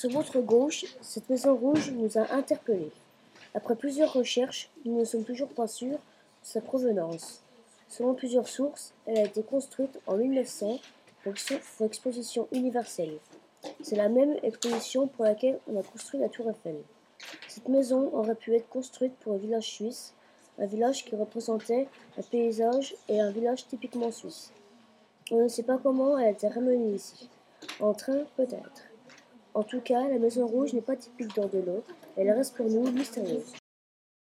Sur votre gauche, cette maison rouge nous a interpellés. Après plusieurs recherches, nous ne sommes toujours pas sûrs de sa provenance. Selon plusieurs sources, elle a été construite en 1900 pour, pour exposition universelle. C'est la même exposition pour laquelle on a construit la tour Eiffel. Cette maison aurait pu être construite pour un village suisse, un village qui représentait un paysage et un village typiquement suisse. On ne sait pas comment elle a été ramenée ici. En train, peut-être. En tout cas, la Maison Rouge n'est pas typique l'eau, elle reste pour nous mystérieuse.